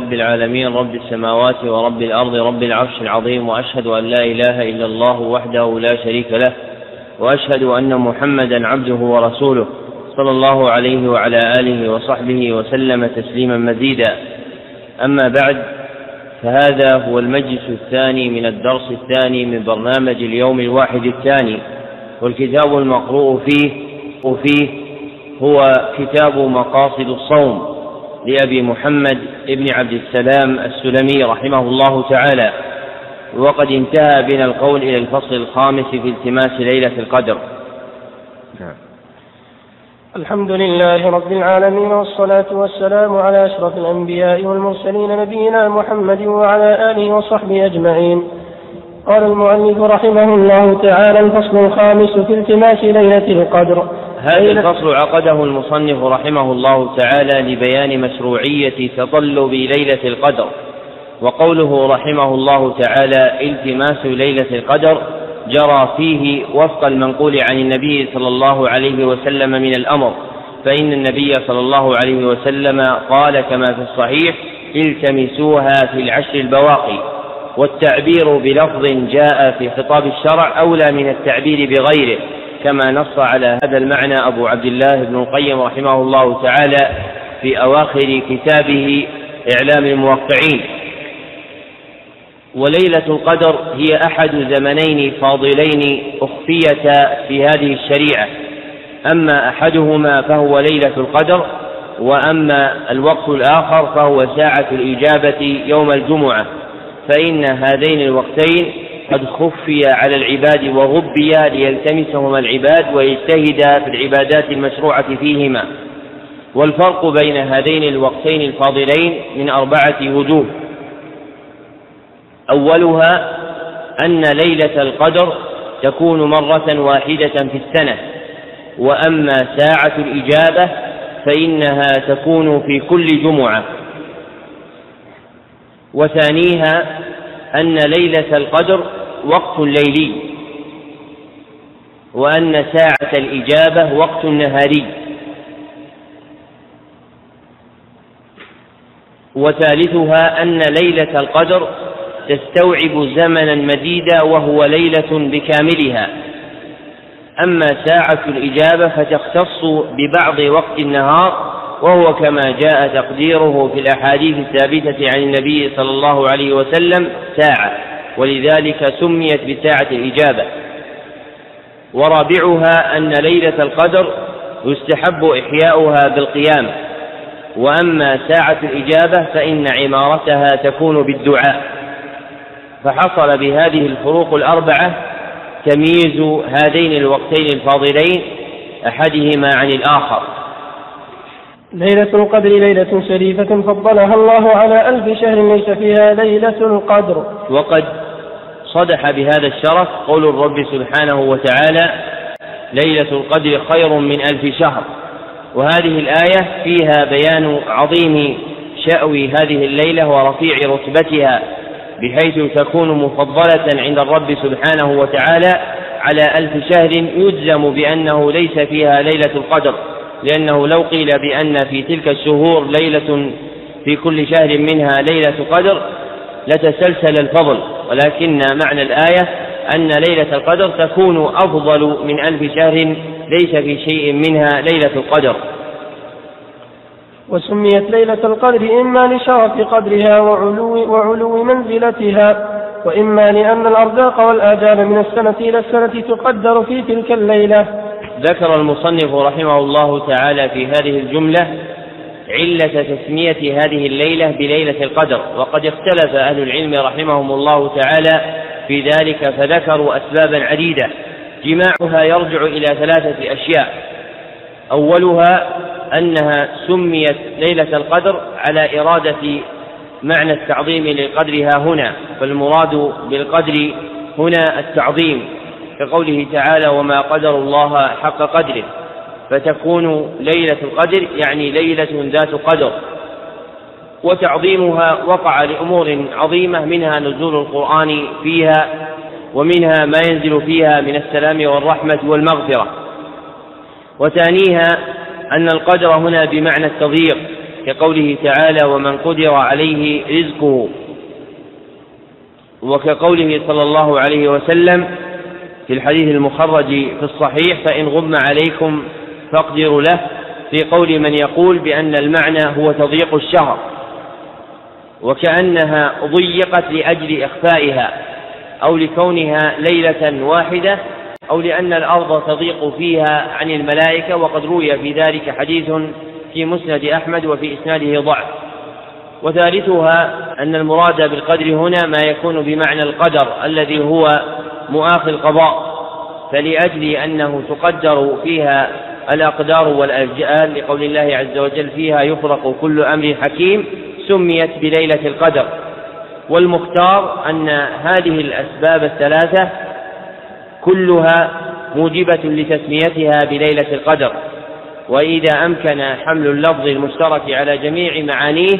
رب العالمين رب السماوات ورب الأرض رب العرش العظيم وأشهد أن لا إله إلا الله وحده لا شريك له وأشهد أن محمدا عبده ورسوله صلى الله عليه وعلى آله وصحبه وسلم تسليما مزيدا. أما بعد فهذا هو المجلس الثاني من الدرس الثاني من برنامج اليوم الواحد الثاني والكتاب المقروء فيه وفيه هو كتاب مقاصد الصوم. لأبي محمد ابن عبد السلام السلمي رحمه الله تعالى. وقد انتهى بنا القول إلى الفصل الخامس في التماس ليلة القدر. نعم. الحمد لله رب العالمين والصلاة والسلام على أشرف الأنبياء والمرسلين نبينا محمد وعلى آله وصحبه أجمعين. قال المؤلف رحمه الله تعالى الفصل الخامس في التماس ليلة القدر. هذا الفصل عقده المصنف رحمه الله تعالى لبيان مشروعية تطلب ليلة القدر. وقوله رحمه الله تعالى التماس ليلة القدر جرى فيه وفق المنقول عن النبي صلى الله عليه وسلم من الأمر. فإن النبي صلى الله عليه وسلم قال كما في الصحيح التمسوها في العشر البواقي. والتعبير بلفظ جاء في خطاب الشرع أولى من التعبير بغيره كما نص على هذا المعنى أبو عبد الله بن القيم رحمه الله تعالى في أواخر كتابه إعلام الموقعين. وليلة القدر هي أحد زمنين فاضلين أخفيتا في هذه الشريعة. أما أحدهما فهو ليلة القدر وأما الوقت الآخر فهو ساعة الإجابة يوم الجمعة. فإن هذين الوقتين قد خفي على العباد وغبي ليلتمسهما العباد ويجتهد في العبادات المشروعة فيهما. والفرق بين هذين الوقتين الفاضلين من أربعة وجوه. أولها أن ليلة القدر تكون مرة واحدة في السنة. وأما ساعة الإجابة فإنها تكون في كل جمعة. وثانيها أن ليلة القدر وقت ليلي وأن ساعة الإجابة وقت نهاري. وثالثها أن ليلة القدر تستوعب زمنا مديدا وهو ليلة بكاملها. أما ساعة الإجابة فتختص ببعض وقت النهار وهو كما جاء تقديره في الأحاديث الثابتة عن النبي صلى الله عليه وسلم ساعة ولذلك سميت بساعة الإجابة. ورابعها أن ليلة القدر يستحب إحياؤها بالقيام. وأما ساعة الإجابة فإن عمارتها تكون بالدعاء. فحصل بهذه الفروق الأربعة تمييز هذين الوقتين الفاضلين أحدهما عن الآخر. ليلة القدر ليلة شريفة فضلها الله على ألف شهر ليس فيها ليلة القدر. وقد صدح بهذا الشرف قول الرب سبحانه وتعالى ليلة القدر خير من ألف شهر. وهذه الآية فيها بيان عظيم شأوي هذه الليلة ورفيع رتبتها بحيث تكون مفضلة عند الرب سبحانه وتعالى على ألف شهر يجزم بأنه ليس فيها ليلة القدر. لأنه لو قيل بأن في تلك الشهور ليلة في كل شهر منها ليلة قدر لتسلسل الفضل ولكن معنى الآية أن ليلة القدر تكون أفضل من ألف شهر ليس في شيء منها ليلة القدر. وسميت ليلة القدر إما لشرف قدرها وعلو, وعلو منزلتها وإما لأن الأرزاق والآجال من السنة إلى السنة تقدر في تلك الليلة. ذكر المصنف رحمه الله تعالى في هذه الجملة علة تسمية هذه الليلة بليلة القدر وقد اختلف أهل العلم رحمهم الله تعالى في ذلك فذكروا أسبابا عديدة. جماعها يرجع إلى ثلاثة أشياء. أولها أنها سميت ليلة القدر على إرادة معنى التعظيم لقدرها هنا فالمراد بالقدر هنا التعظيم. كقوله تعالى وما قدر الله حق قدره فتكون ليلة القدر يعني ليلة ذات قدر. وتعظيمها وقع لأمور عظيمة منها نزول القرآن فيها ومنها ما ينزل فيها من السلام والرحمة والمغفرة. وثانيها أن القدر هنا بمعنى التضييق كقوله تعالى ومن قدر عليه رزقه. وكقوله صلى الله عليه وسلم في الحديث المخرج في الصحيح فإن غم عليكم فاقدروا له. في قول من يقول بأن المعنى هو تضييق الشهر وكأنها ضيقت لأجل إخفائها أو لكونها ليلة واحدة أو لأن الأرض تضيق فيها عن الملائكة وقد روي في ذلك حديث في مسند أحمد وفي إسناده ضعف. وثالثها أن المراد بالقدر هنا ما يكون بمعنى القدر الذي هو مؤاخي القضاء فلأجل أنه تقدر فيها الأقدار والأجال لقول الله عز وجل فيها يفرق كل أمر حكيم سميت بليلة القدر. والمختار أن هذه الأسباب الثلاثة كلها موجبة لتسميتها بليلة القدر. وإذا أمكن حمل اللفظ المشترك على جميع معانيه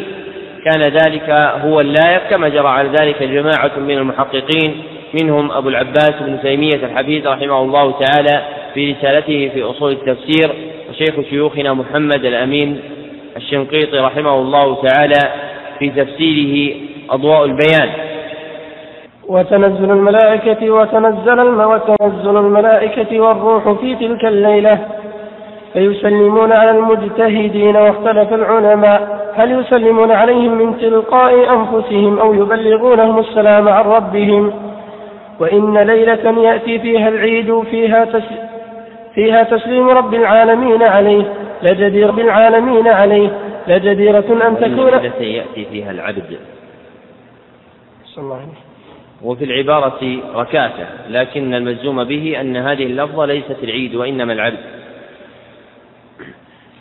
كان ذلك هو اللائق كما جرى على ذلك جماعة من المحققين. منهم أبو العباس بن تيمية الحفيد رحمه الله تعالى في رسالته في أصول التفسير وشيخ شيوخنا محمد الأمين الشنقيطي رحمه الله تعالى في تفسيره أضواء البيان. وتنزل الملائكة وتنزل الم وتنزل الملائكة والروح في تلك الليلة. فيسلمون على المجتهدين واختلف العلماء. هل يسلمون عليهم من تلقاء أنفسهم أو يبلغونهم السلام عن ربهم؟ وإن ليلة يأتي فيها العيد فيها فيها تسليم رب العالمين عليه لجدير بالعالمين عليه لجديرة أن تكون يأتي فيها العبد. صلى الله عليه وفي العبارة ركاسة لكن المجزوم به أن هذه اللفظة ليست العيد وإنما العبد.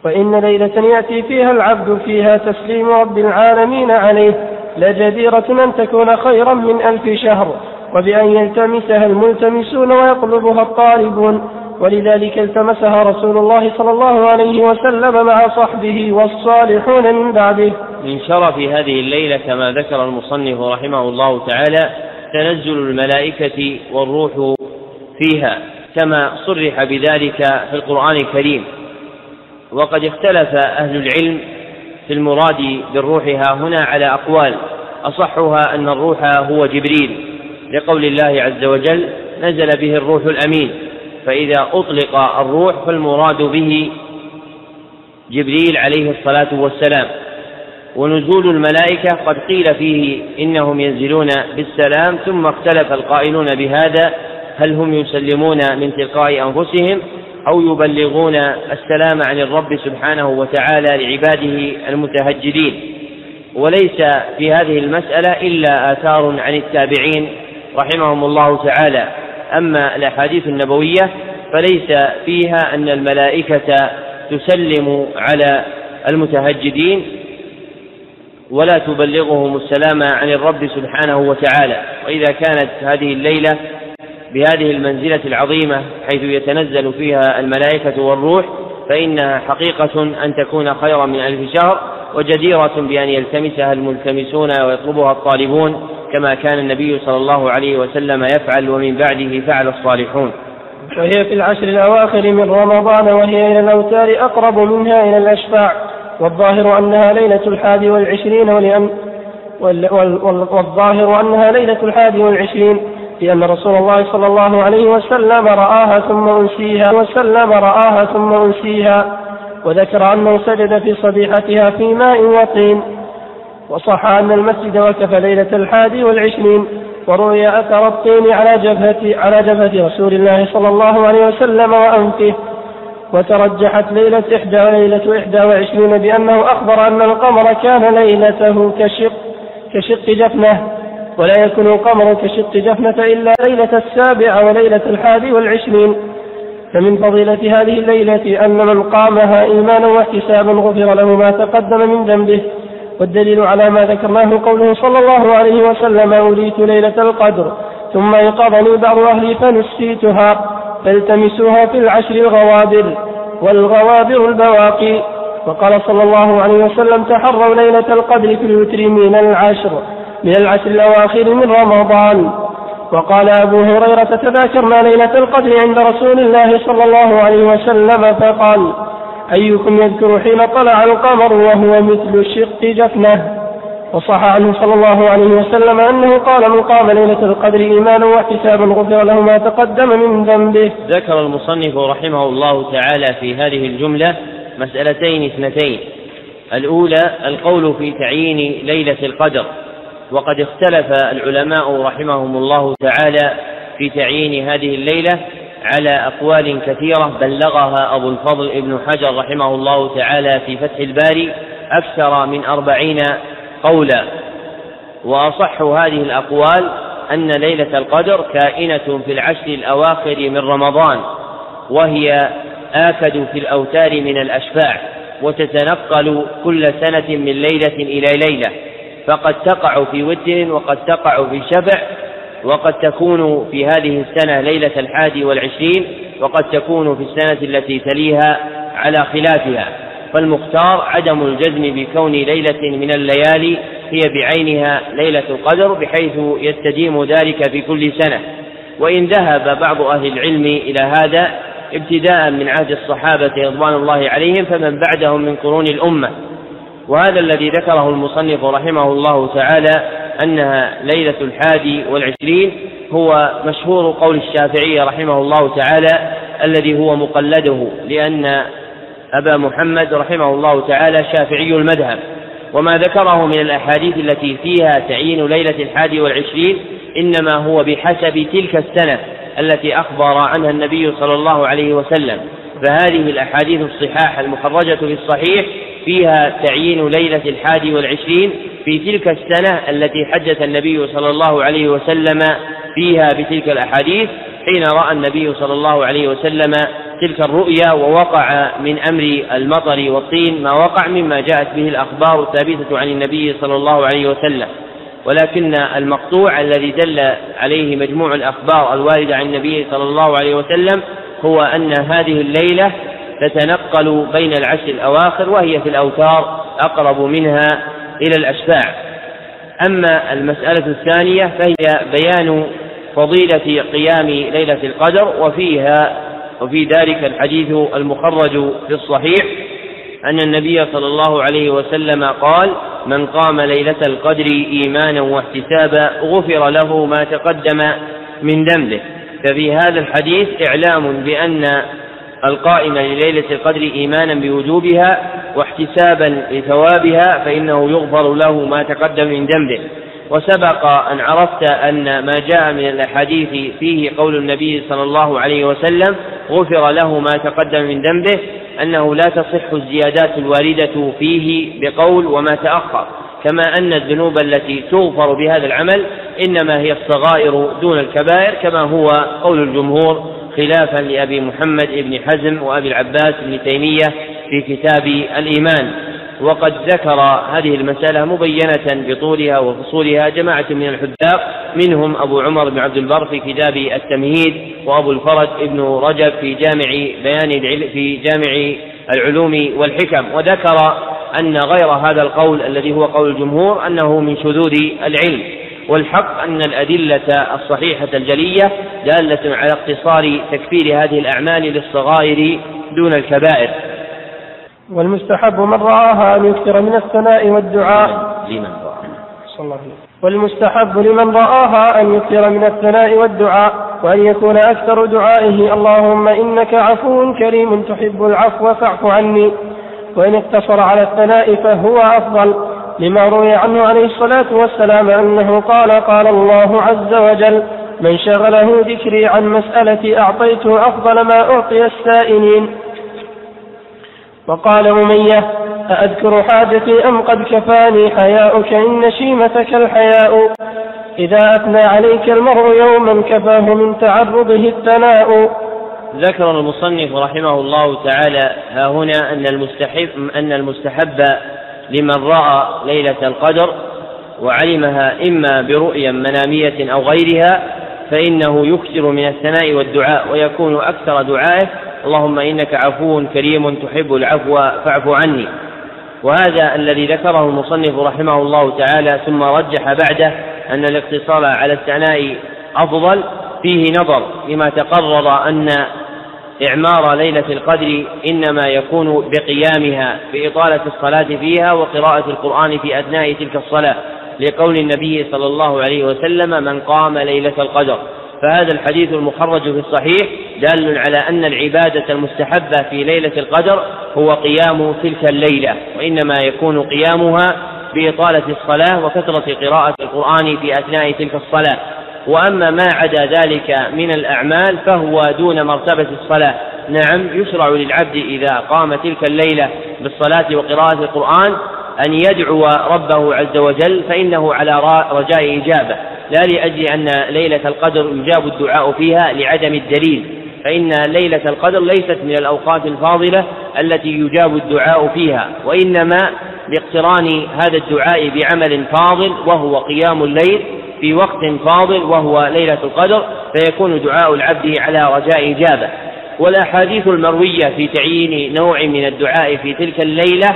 وإن ليلة يأتي فيها العبد فيها تسليم رب العالمين عليه لجديرة أن تكون خيرا من ألف شهر. وبأن يلتمسها الملتمسون ويطلبها الطالبون. ولذلك التمسها رسول الله صلى الله عليه وسلم مع صحبه والصالحون من بعده. من شرف هذه الليلة كما ذكر المصنف رحمه الله تعالى تنزل الملائكة والروح فيها كما صرح بذلك في القرآن الكريم. وقد اختلف أهل العلم في المراد بالروح ها هنا على أقوال أصحها أن الروح هو جبريل. لقول الله عز وجل نزل به الروح الأمين. فإذا أطلق الروح فالمراد به جبريل عليه الصلاة والسلام. ونزول الملائكة قد قيل فيه إنهم ينزلون بالسلام ثم اختلف القائلون بهذا هل هم يسلمون من تلقاء أنفسهم أو يبلغون السلام عن الرب سبحانه وتعالى لعباده المتهجدين. وليس في هذه المسألة إلا آثار عن التابعين رحمهم الله تعالى. أما الأحاديث النبوية فليس فيها أن الملائكة تسلم على المتهجدين ولا تبلغهم السلام عن الرب سبحانه وتعالى. وإذا كانت هذه الليلة بهذه المنزلة العظيمة حيث يتنزل فيها الملائكة والروح فإنها حقيقة أن تكون خيرا من ألف شهر وجديرة بأن يلتمسها الملتمسون ويطلبها الطالبون. كما كان النبي صلى الله عليه وسلم يفعل ومن بعده فعل الصالحون. وهي في العشر الأواخر من رمضان وهي إلى الأوتار أقرب منها إلى الأشفاع. والظاهر أنها ليلة الحادي والعشرين ولأن والظاهر أنها ليلة الحادي والعشرين لأن رسول الله صلى الله عليه وسلم رآها ثم أنسيها وسلم رآها ثم أنسيها وذكر أنه سجد في صبيحتها في ماء وطين. وصح أن المسجد وكف ليلة الحادي والعشرين وروي أثر الطين على جبهة على جبهة رسول الله صلى الله عليه وسلم وأنفه. وترجحت ليلة إحدى وليلة إحدى وعشرين بأنه أخبر أن القمر كان ليلته كشق كشق جفنة ولا يكون القمر كشق جفنة إلا ليلة السابعة وليلة الحادي والعشرين. فمن فضيلة هذه الليلة أن من قامها إيمانا واحتسابا غفر له ما تقدم من ذنبه. والدليل على ما ذكرناه قوله صلى الله عليه وسلم أوليت ليلة القدر ثم أيقظني بعض أهلي فنسيتها فالتمسوها في العشر الغوابر والغوابر البواقي. وقال صلى الله عليه وسلم تحروا ليلة القدر في الوتر من العشر من العشر الأواخر من رمضان. وقال أبو هريرة تذاكرنا ليلة القدر عند رسول الله صلى الله عليه وسلم؟ فقال أيكم يذكر حين طلع القمر وهو مثل الشق جفنه. وصح عنه صلى الله عليه وسلم أنه قال من قام ليلة القدر إيمانا واحتسابا غفر له ما تقدم من ذنبه. ذكر المصنف رحمه الله تعالى في هذه الجملة مسألتين اثنتين. الأولى القول في تعيين ليلة القدر. وقد اختلف العلماء رحمهم الله تعالى في تعيين هذه الليلة على أقوال كثيرة بلغها أبو الفضل ابن حجر رحمه الله تعالى في فتح الباري أكثر من أربعين قولا. وأصح هذه الأقوال أن ليلة القدر كائنة في العشر الأواخر من رمضان وهي آكد في الأوتار من الأشفاع وتتنقل كل سنة من ليلة إلى ليلة فقد تقع في وتر وقد تقع في شفع وقد تكون في هذه السنة ليلة الحادي والعشرين وقد تكون في السنة التي تليها على خلافها. فالمختار عدم الجزم بكون ليلة من الليالي هي بعينها ليلة القدر بحيث يستديم ذلك في كل سنة. وإن ذهب بعض أهل العلم إلى هذا ابتداء من عهد الصحابة رضوان الله عليهم فمن بعدهم من قرون الأمة. وهذا الذي ذكره المصنف رحمه الله تعالى أنها ليلة الحادي والعشرين هو مشهور قول الشافعي رحمه الله تعالى الذي هو مقلده لأن أبا محمد رحمه الله تعالى شافعي المذهب. وما ذكره من الأحاديث التي فيها تعيين ليلة الحادي والعشرين إنما هو بحسب تلك السنة التي أخبر عنها النبي صلى الله عليه وسلم. فهذه الأحاديث الصحاح المخرجة في الصحيح فيها تعيين ليلة الحادي والعشرين في تلك السنة التي حدث النبي صلى الله عليه وسلم فيها بتلك الأحاديث حين رأى النبي صلى الله عليه وسلم تلك الرؤيا ووقع من أمر المطر والطين ما وقع مما جاءت به الأخبار الثابتة عن النبي صلى الله عليه وسلم. ولكن المقطوع الذي دل عليه مجموع الأخبار الواردة عن النبي صلى الله عليه وسلم هو أن هذه الليلة تتنقل بين العشر الأواخر وهي في الأوتار أقرب منها إلى الأشفاع أما المسألة الثانية فهي بيان فضيلة قيام ليلة القدر وفيها وفي ذلك الحديث المخرج في الصحيح أن النبي صلى الله عليه وسلم قال من قام ليلة القدر إيمانا واحتسابا غفر له ما تقدم من ذنبه. ففي هذا الحديث إعلام بأن القائم لليلة القدر إيمانا بوجوبها واحتسابا لثوابها فإنه يغفر له ما تقدم من ذنبه. وسبق أن عرفت أن ما جاء من الأحاديث فيه قول النبي صلى الله عليه وسلم غفر له ما تقدم من ذنبه أنه لا تصح الزيادات الواردة فيه بقول وما تأخر. كما أن الذنوب التي تغفر بهذا العمل إنما هي الصغائر دون الكبائر كما هو قول الجمهور خلافا لأبي محمد بن حزم وأبي العباس بن تيمية في كتاب الإيمان وقد ذكر هذه المسألة مبينة بطولها وفصولها جماعة من الحذاق منهم أبو عمر بن عبد البر في كتاب التمهيد وأبو الفرج ابن رجب في جامع بيان في جامع العلوم والحكم. وذكر أن غير هذا القول الذي هو قول الجمهور أنه من شذوذ العلم. والحق أن الأدلة الصحيحة الجلية دالة على اقتصار تكفير هذه الأعمال للصغائر دون الكبائر. والمستحب من رآها أن يكثر من الثناء والدعاء. لمن رآها. والمستحب لمن رآها أن يكثر من الثناء والدعاء وأن يكون أكثر دعائه. اللهم إنك عفو كريم تحب العفو فاعف عني. وإن اقتصر على الثناء فهو أفضل. لما روي عنه عليه الصلاة والسلام أنه قال قال الله عز وجل من شغله ذكري عن مسألتي أعطيته أفضل ما أعطي السائلين. وقال أمية أأذكر حاجتي أم قد كفاني حياؤك إن شيمتك الحياء. إذا أثنى عليك المرء يوما كفاه من تعرضه الثناء. ذكر المصنف رحمه الله تعالى ها هنا أن المستحب أن المستحب لمن رأى ليلة القدر وعلمها إما برؤيا منامية أو غيرها فإنه يكثر من الثناء والدعاء ويكون أكثر دعائه اللهم إنك عفو كريم تحب العفو فاعف عني. وهذا الذي ذكره المصنف رحمه الله تعالى ثم رجح بعده أن الاقتصار على الثناء أفضل فيه نظر لما تقرر أن إعمار ليلة القدر إنما يكون بقيامها بإطالة الصلاة فيها وقراءة القرآن في أثناء تلك الصلاة لقول النبي صلى الله عليه وسلم من قام ليلة القدر فهذا الحديث المخرج في الصحيح دال على أن العبادة المستحبة في ليلة القدر هو قيام تلك الليلة وإنما يكون قيامها بإطالة الصلاة وكثرة قراءة القرآن في أثناء تلك الصلاة. وأما ما عدا ذلك من الأعمال فهو دون مرتبة الصلاة. نعم يشرع للعبد إذا قام تلك الليلة بالصلاة وقراءة القرآن أن يدعو ربه عز وجل فإنه على رجاء إجابة. لا لأجل أن ليلة القدر يجاب الدعاء فيها لعدم الدليل فإن ليلة القدر ليست من الأوقات الفاضلة التي يجاب الدعاء فيها وإنما لاقتران هذا الدعاء بعمل فاضل وهو قيام الليل في وقت فاضل وهو ليلة القدر فيكون دعاء العبد على رجاء إجابة. والأحاديث المروية في تعيين نوع من الدعاء في تلك الليلة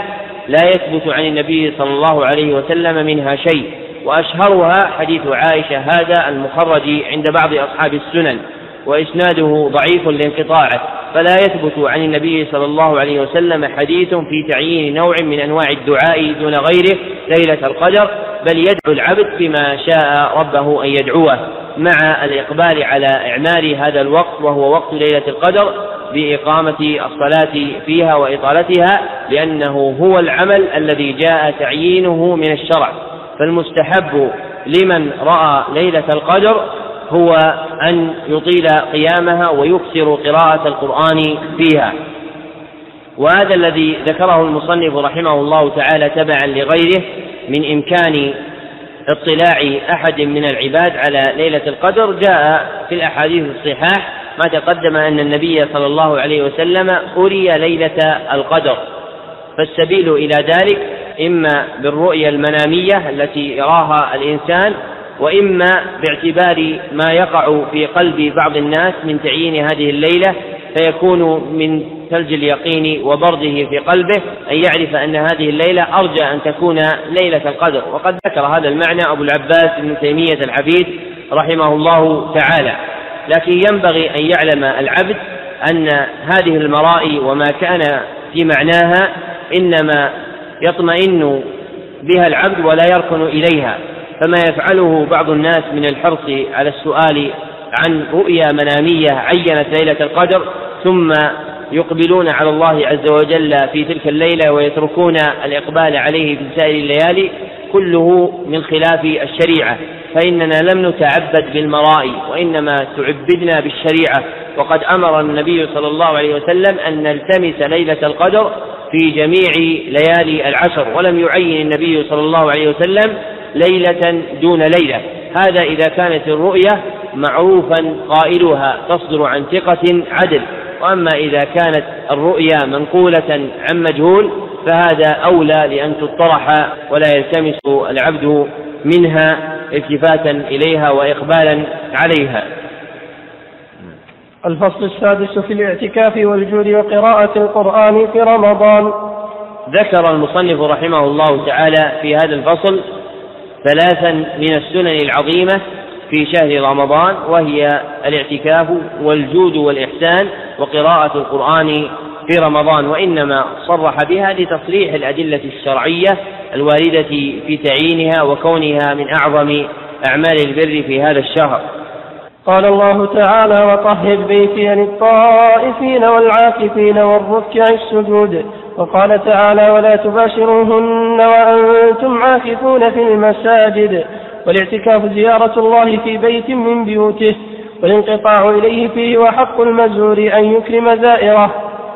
لا يثبت عن النبي صلى الله عليه وسلم منها شيء. وأشهرها حديث عائشة هذا المخرج عند بعض أصحاب السنن وإسناده ضعيف لانقطاعه فلا يثبت عن النبي صلى الله عليه وسلم حديث في تعيين نوع من أنواع الدعاء دون غيره ليلة القدر بل يدعو العبد بما شاء ربه أن يدعوه مع الإقبال على إعمال هذا الوقت وهو وقت ليلة القدر بإقامة الصلاة فيها وإطالتها لأنه هو العمل الذي جاء تعيينه من الشرع. فالمستحب لمن رأى ليلة القدر هو أن يطيل قيامها ويكثر قراءة القرآن فيها. وهذا الذي ذكره المصنف رحمه الله تعالى تبعا لغيره من إمكان اطلاع أحد من العباد على ليلة القدر جاء في الأحاديث الصحاح ما تقدم أن النبي صلى الله عليه وسلم أري ليلة القدر. فالسبيل إلى ذلك إما بالرؤية المنامية التي يراها الإنسان وإما باعتبار ما يقع في قلب بعض الناس من تعيين هذه الليلة فيكون من ثلج اليقين وبرده في قلبه أن يعرف أن هذه الليلة أرجى أن تكون ليلة القدر. وقد ذكر هذا المعنى أبو العباس بن تيمية العبيد رحمه الله تعالى. لكن ينبغي أن يعلم العبد أن هذه المرائي وما كان في معناها إنما يطمئن بها العبد ولا يركن إليها فما يفعله بعض الناس من الحرص على السؤال عن رؤيا منامية عينت ليلة القدر ثم يقبلون على الله عز وجل في تلك الليلة ويتركون الإقبال عليه في سائر الليالي كله من خلاف الشريعة. فإننا لم نتعبد بالمرائي وإنما تعبدنا بالشريعة. وقد أمر النبي صلى الله عليه وسلم أن نلتمس ليلة القدر في جميع ليالي العشر ولم يعين النبي صلى الله عليه وسلم ليلة دون ليلة. هذا إذا كانت الرؤية معروفا قائلها تصدر عن ثقة عدل. وأما إذا كانت الرؤيا منقولة عن مجهول فهذا أولى لأن تطرح ولا يلتمس العبد منها التفاتا إليها وإقبالا عليها. الفصل السادس في الاعتكاف والجود وقراءة القرآن في رمضان. ذكر المصنف رحمه الله تعالى في هذا الفصل ثلاثا من السنن العظيمة في شهر رمضان وهي الاعتكاف والجود والإحسان وقراءة القرآن في رمضان وإنما صرح بها لتصريح الأدلة الشرعية الواردة في تعيينها وكونها من أعظم أعمال البر في هذا الشهر. قال الله تعالى وطهر بيتي للطائفين والعاكفين والركع السجود. وقال تعالى ولا تباشروهن وأنتم عاكفون في المساجد. والاعتكاف زيارة الله في بيت من بيوته. والانقطاع إليه فيه وحق المزور أن يكرم زائره.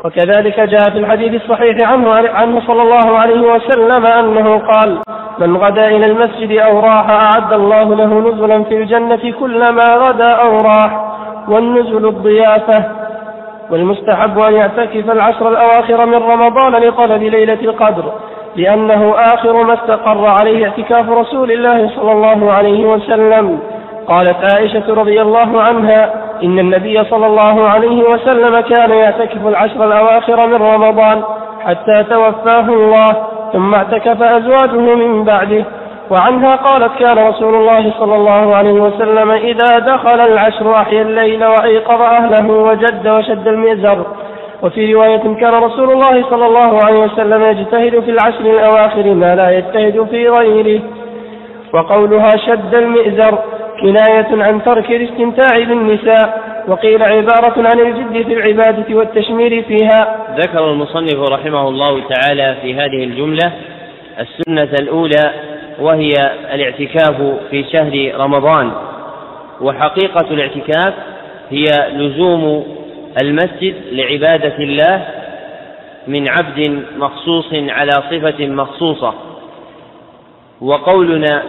وكذلك جاء في الحديث الصحيح عنه, عنه صلى الله عليه وسلم أنه قال من غدا إلى المسجد أو راح أعد الله له نزلا في الجنة كلما غدا أو راح والنزل الضيافة والمستحب أن يعتكف العشر الأواخر من رمضان لطلب ليلة القدر لأنه آخر ما استقر عليه اعتكاف رسول الله صلى الله عليه وسلم. قالت عائشة رضي الله عنها إن النبي صلى الله عليه وسلم كان يعتكف العشر الأواخر من رمضان حتى توفاه الله ثم اعتكف أزواجه من بعده. وعنها قالت كان رسول الله صلى الله عليه وسلم إذا دخل العشر أحيا الليل وأيقظ أهله وجد وشد المئزر. وفي رواية كان رسول الله صلى الله عليه وسلم يجتهد في العشر الأواخر ما لا يجتهد في غيره. وقولها شد المئزر. كناية عن ترك الاستمتاع بالنساء وقيل عبارة عن الجد في العبادة والتشمير فيها. ذكر المصنف رحمه الله تعالى في هذه الجملة السنة الأولى وهي الاعتكاف في شهر رمضان. وحقيقة الاعتكاف هي لزوم المسجد لعبادة الله من عبد مخصوص على صفة مخصوصة. وقولنا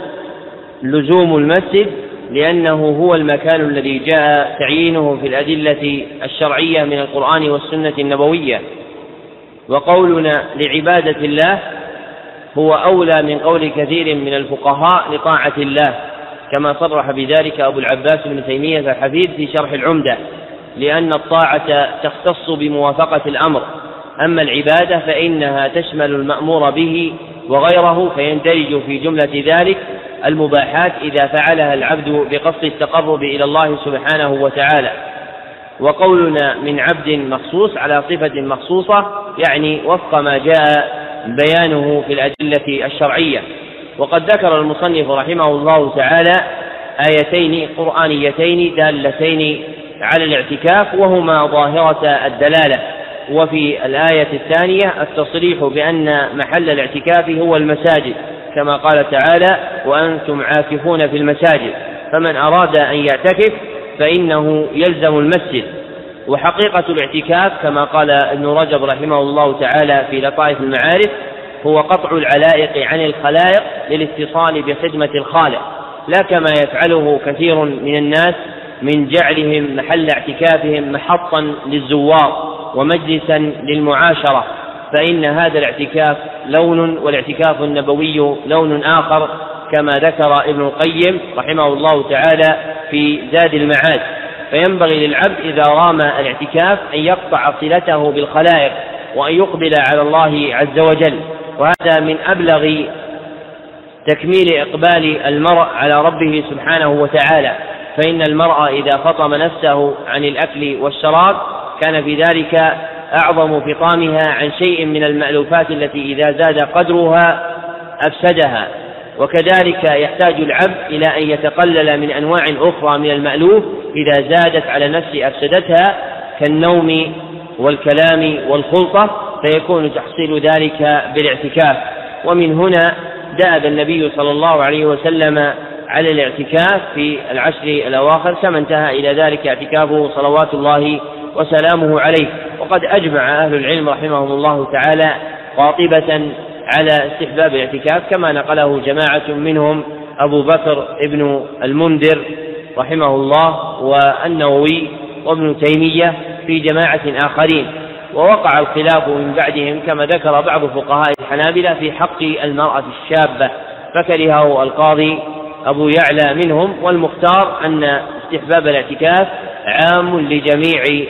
لزوم المسجد لأنه هو المكان الذي جاء تعيينه في الأدلة الشرعية من القرآن والسنة النبوية. وقولنا لعبادة الله هو أولى من قول كثير من الفقهاء لطاعة الله كما صرح بذلك أبو العباس بن تيمية الحفيد في شرح العمدة لأن الطاعة تختص بموافقة الأمر. أما العبادة فإنها تشمل المأمور به وغيره فيندرج في جملة ذلك المباحات إذا فعلها العبد بقصد التقرب إلى الله سبحانه وتعالى. وقولنا من عبد مخصوص على صفة مخصوصة يعني وفق ما جاء بيانه في الأدلة الشرعية. وقد ذكر المصنف رحمه الله تعالى آيتين قرآنيتين دالتين على الاعتكاف وهما ظاهرة الدلالة. وفي الآية الثانية التصريح بأن محل الاعتكاف هو المساجد. كما قال تعالى وأنتم عاكفون في المساجد فمن أراد أن يعتكف فإنه يلزم المسجد. وحقيقة الاعتكاف كما قال ابن رجب رحمه الله تعالى في لطائف المعارف هو قطع العلائق عن الخلائق للاتصال بخدمة الخالق. لا كما يفعله كثير من الناس من جعلهم محل اعتكافهم محطا للزوار ومجلسا للمعاشرة فإن هذا الاعتكاف لون والاعتكاف النبوي لون آخر كما ذكر ابن القيم رحمه الله تعالى في زاد المعاد. فينبغي للعبد إذا رام الاعتكاف أن يقطع صلته بالخلائق وأن يقبل على الله عز وجل. وهذا من أبلغ تكميل إقبال المرء على ربه سبحانه وتعالى. فإن المرء إذا فطم نفسه عن الأكل والشراب كان في ذلك أعظم فطامها عن شيء من المألوفات التي إذا زاد قدرها أفسدها. وكذلك يحتاج العبد إلى أن يتقلل من أنواع أخرى من المألوف إذا زادت على النفس أفسدتها كالنوم والكلام والخلطة فيكون تحصيل ذلك بالاعتكاف. ومن هنا دأب النبي صلى الله عليه وسلم على الاعتكاف في العشر الأواخر كما انتهى إلى ذلك اعتكافه صلوات الله وسلامه عليه. وقد أجمع أهل العلم رحمهم الله تعالى قاطبة على استحباب الاعتكاف كما نقله جماعة منهم أبو بكر ابن المنذر رحمه الله والنووي وابن تيمية في جماعة آخرين. ووقع الخلاف من بعدهم كما ذكر بعض فقهاء الحنابلة في حق المرأة الشابة فكرهه القاضي أبو يعلى منهم والمختار أن استحباب الاعتكاف عام لجميع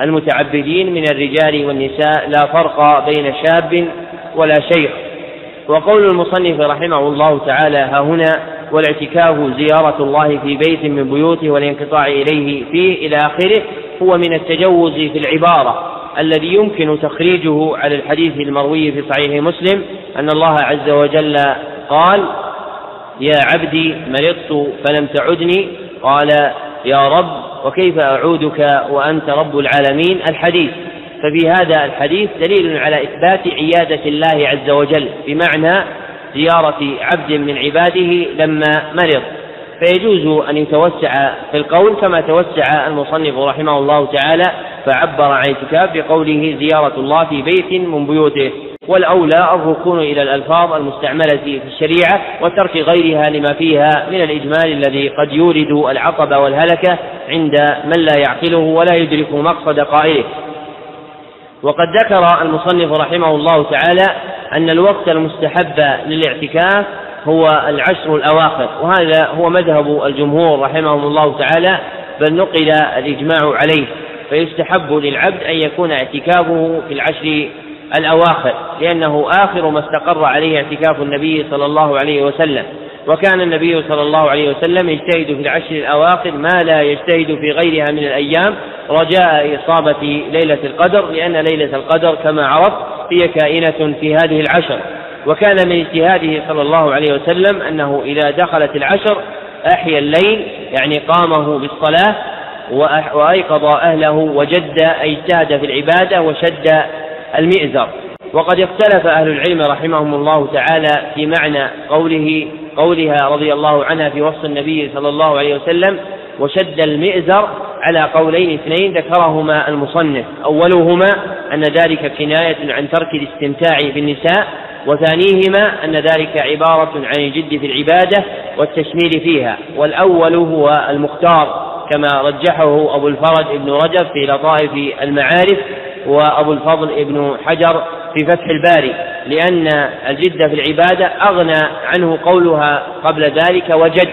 المتعبدين من الرجال والنساء لا فرق بين شاب ولا شيخ. وقول المصنف رحمه الله تعالى ها هنا والاعتكاف زيارة الله في بيت من بيوته والانقطاع إليه فيه إلى آخره هو من التجوز في العبارة الذي يمكن تخريجه على الحديث المروي في صحيح مسلم أن الله عز وجل قال يا عبدي مرضت فلم تعدني قال يا رب وكيف أعودك وأنت رب العالمين؟ الحديث. ففي هذا الحديث دليل على إثبات عيادة الله عز وجل بمعنى زيارة عبد من عباده لما مرض. فيجوز أن يتوسع في القول كما توسع المصنف رحمه الله تعالى فعبر عن اعتكاف بقوله زيارة الله في بيت من بيوته. والأولى الركون إلى الألفاظ المستعملة في الشريعة وترك غيرها لما فيها من الإجمال الذي قد يورد العقب والهلكة. عند من لا يعقله ولا يدرك مقصد قائله. وقد ذكر المصنف رحمه الله تعالى أن الوقت المستحب للاعتكاف هو العشر الأواخر وهذا هو مذهب الجمهور رحمهم الله تعالى بل نقل الإجماع عليه فيستحب للعبد أن يكون اعتكافه في العشر الأواخر لأنه آخر ما استقر عليه اعتكاف النبي صلى الله عليه وسلم. وكان النبي صلى الله عليه وسلم يجتهد في العشر الأواخر ما لا يجتهد في غيرها من الأيام رجاء إصابة ليلة القدر لأن ليلة القدر كما عرف هي كائنة في هذه العشر. وكان من اجتهاده صلى الله عليه وسلم أنه إذا دخلت العشر أحيا الليل يعني قامه بالصلاة وأيقظ أهله وجد أي أجتهد في العبادة وشد المئزر. وقد اختلف أهل العلم رحمهم الله تعالى في معنى قوله قولها رضي الله عنها في وصف النبي صلى الله عليه وسلم وشد المئزر على قولين اثنين ذكرهما المصنف. أولهما أن ذلك كناية عن ترك الاستمتاع بالنساء وثانيهما أن ذلك عبارة عن الجد في العبادة والتشميل فيها. والأول هو المختار كما رجحه أبو الفرج ابن رجب في لطائف المعارف وأبو الفضل ابن حجر في فتح الباري لأن الجد في العبادة أغنى عنه قولها قبل ذلك وجد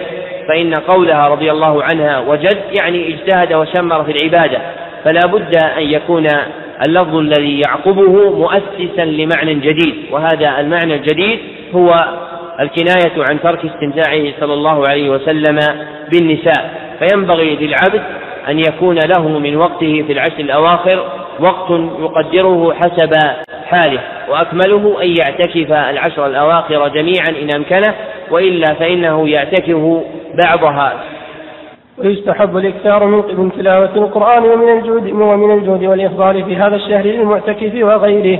فإن قولها رضي الله عنها وجد يعني اجتهد وشمر في العبادة فلا بد أن يكون اللفظ الذي يعقبه مؤسسا لمعنى جديد وهذا المعنى الجديد هو الكناية عن ترك استمتاعه صلى الله عليه وسلم بالنساء فينبغي للعبد أن يكون له من وقته في العشر الأواخر وقت يقدره حسب حاله وأكمله أن يعتكف العشر الأواخر جميعا إن أمكنه وإلا فإنه يعتكف بعضها. ويستحب الإكثار من تلاوة القرآن ومن الجود ومن الجود والإفضال في هذا الشهر للمعتكف وغيره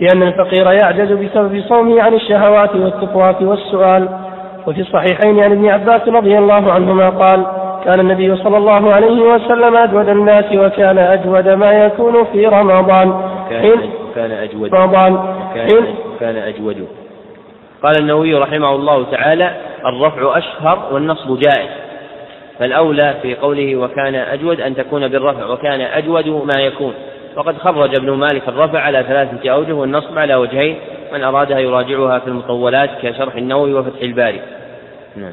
لأن الفقير يعجز بسبب صومه عن الشهوات والتطواف والسؤال. وفي الصحيحين عن ابن عباس رضي الله عنهما قال كان النبي صلى الله عليه وسلم أجود الناس وكان أجود ما يكون في رمضان. كان, كان أجود. رمضان كان, كان أجود. قال النووي رحمه الله تعالى الرفع أشهر والنصب جائز. فالأولى في قوله وكان أجود أن تكون بالرفع. وكان أجود ما يكون. وقد خرج ابن مالك الرفع على ثلاثة أوجه والنصب على وجهين. من أرادها يراجعها في المطولات كشرح النووي وفتح الباري. نعم.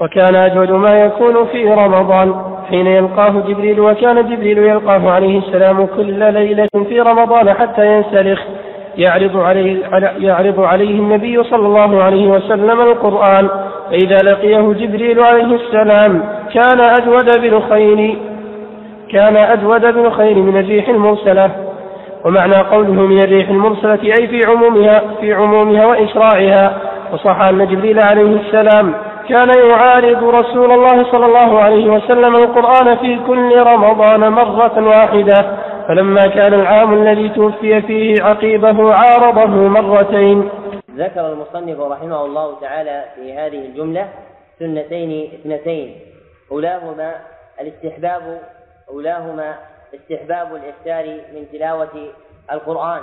وكان أجود ما يكون في رمضان. حين يلقاه جبريل وكان جبريل يلقاه عليه السلام كل ليلة في رمضان حتى ينسلخ. يعرض عليه, يعرض عليه النبي صلى الله عليه وسلم القرآن. فإذا لقيه جبريل عليه السلام كان أجود بالخير كان أجود بالخير من الريح المرسلة. ومعنى قوله من الريح المرسلة أي في عمومها في عمومها وإسراعها وصح أن جبريل عليه السلام كان يعارض رسول الله صلى الله عليه وسلم القرآن في كل رمضان مرة واحدة فلما كان العام الذي توفي فيه عقيبه عارضه مرتين. ذكر المصنف رحمه الله تعالى في هذه الجملة سنتين اثنتين أولاهما الاستحباب أولاهما استحباب الإفتار من تلاوة القرآن.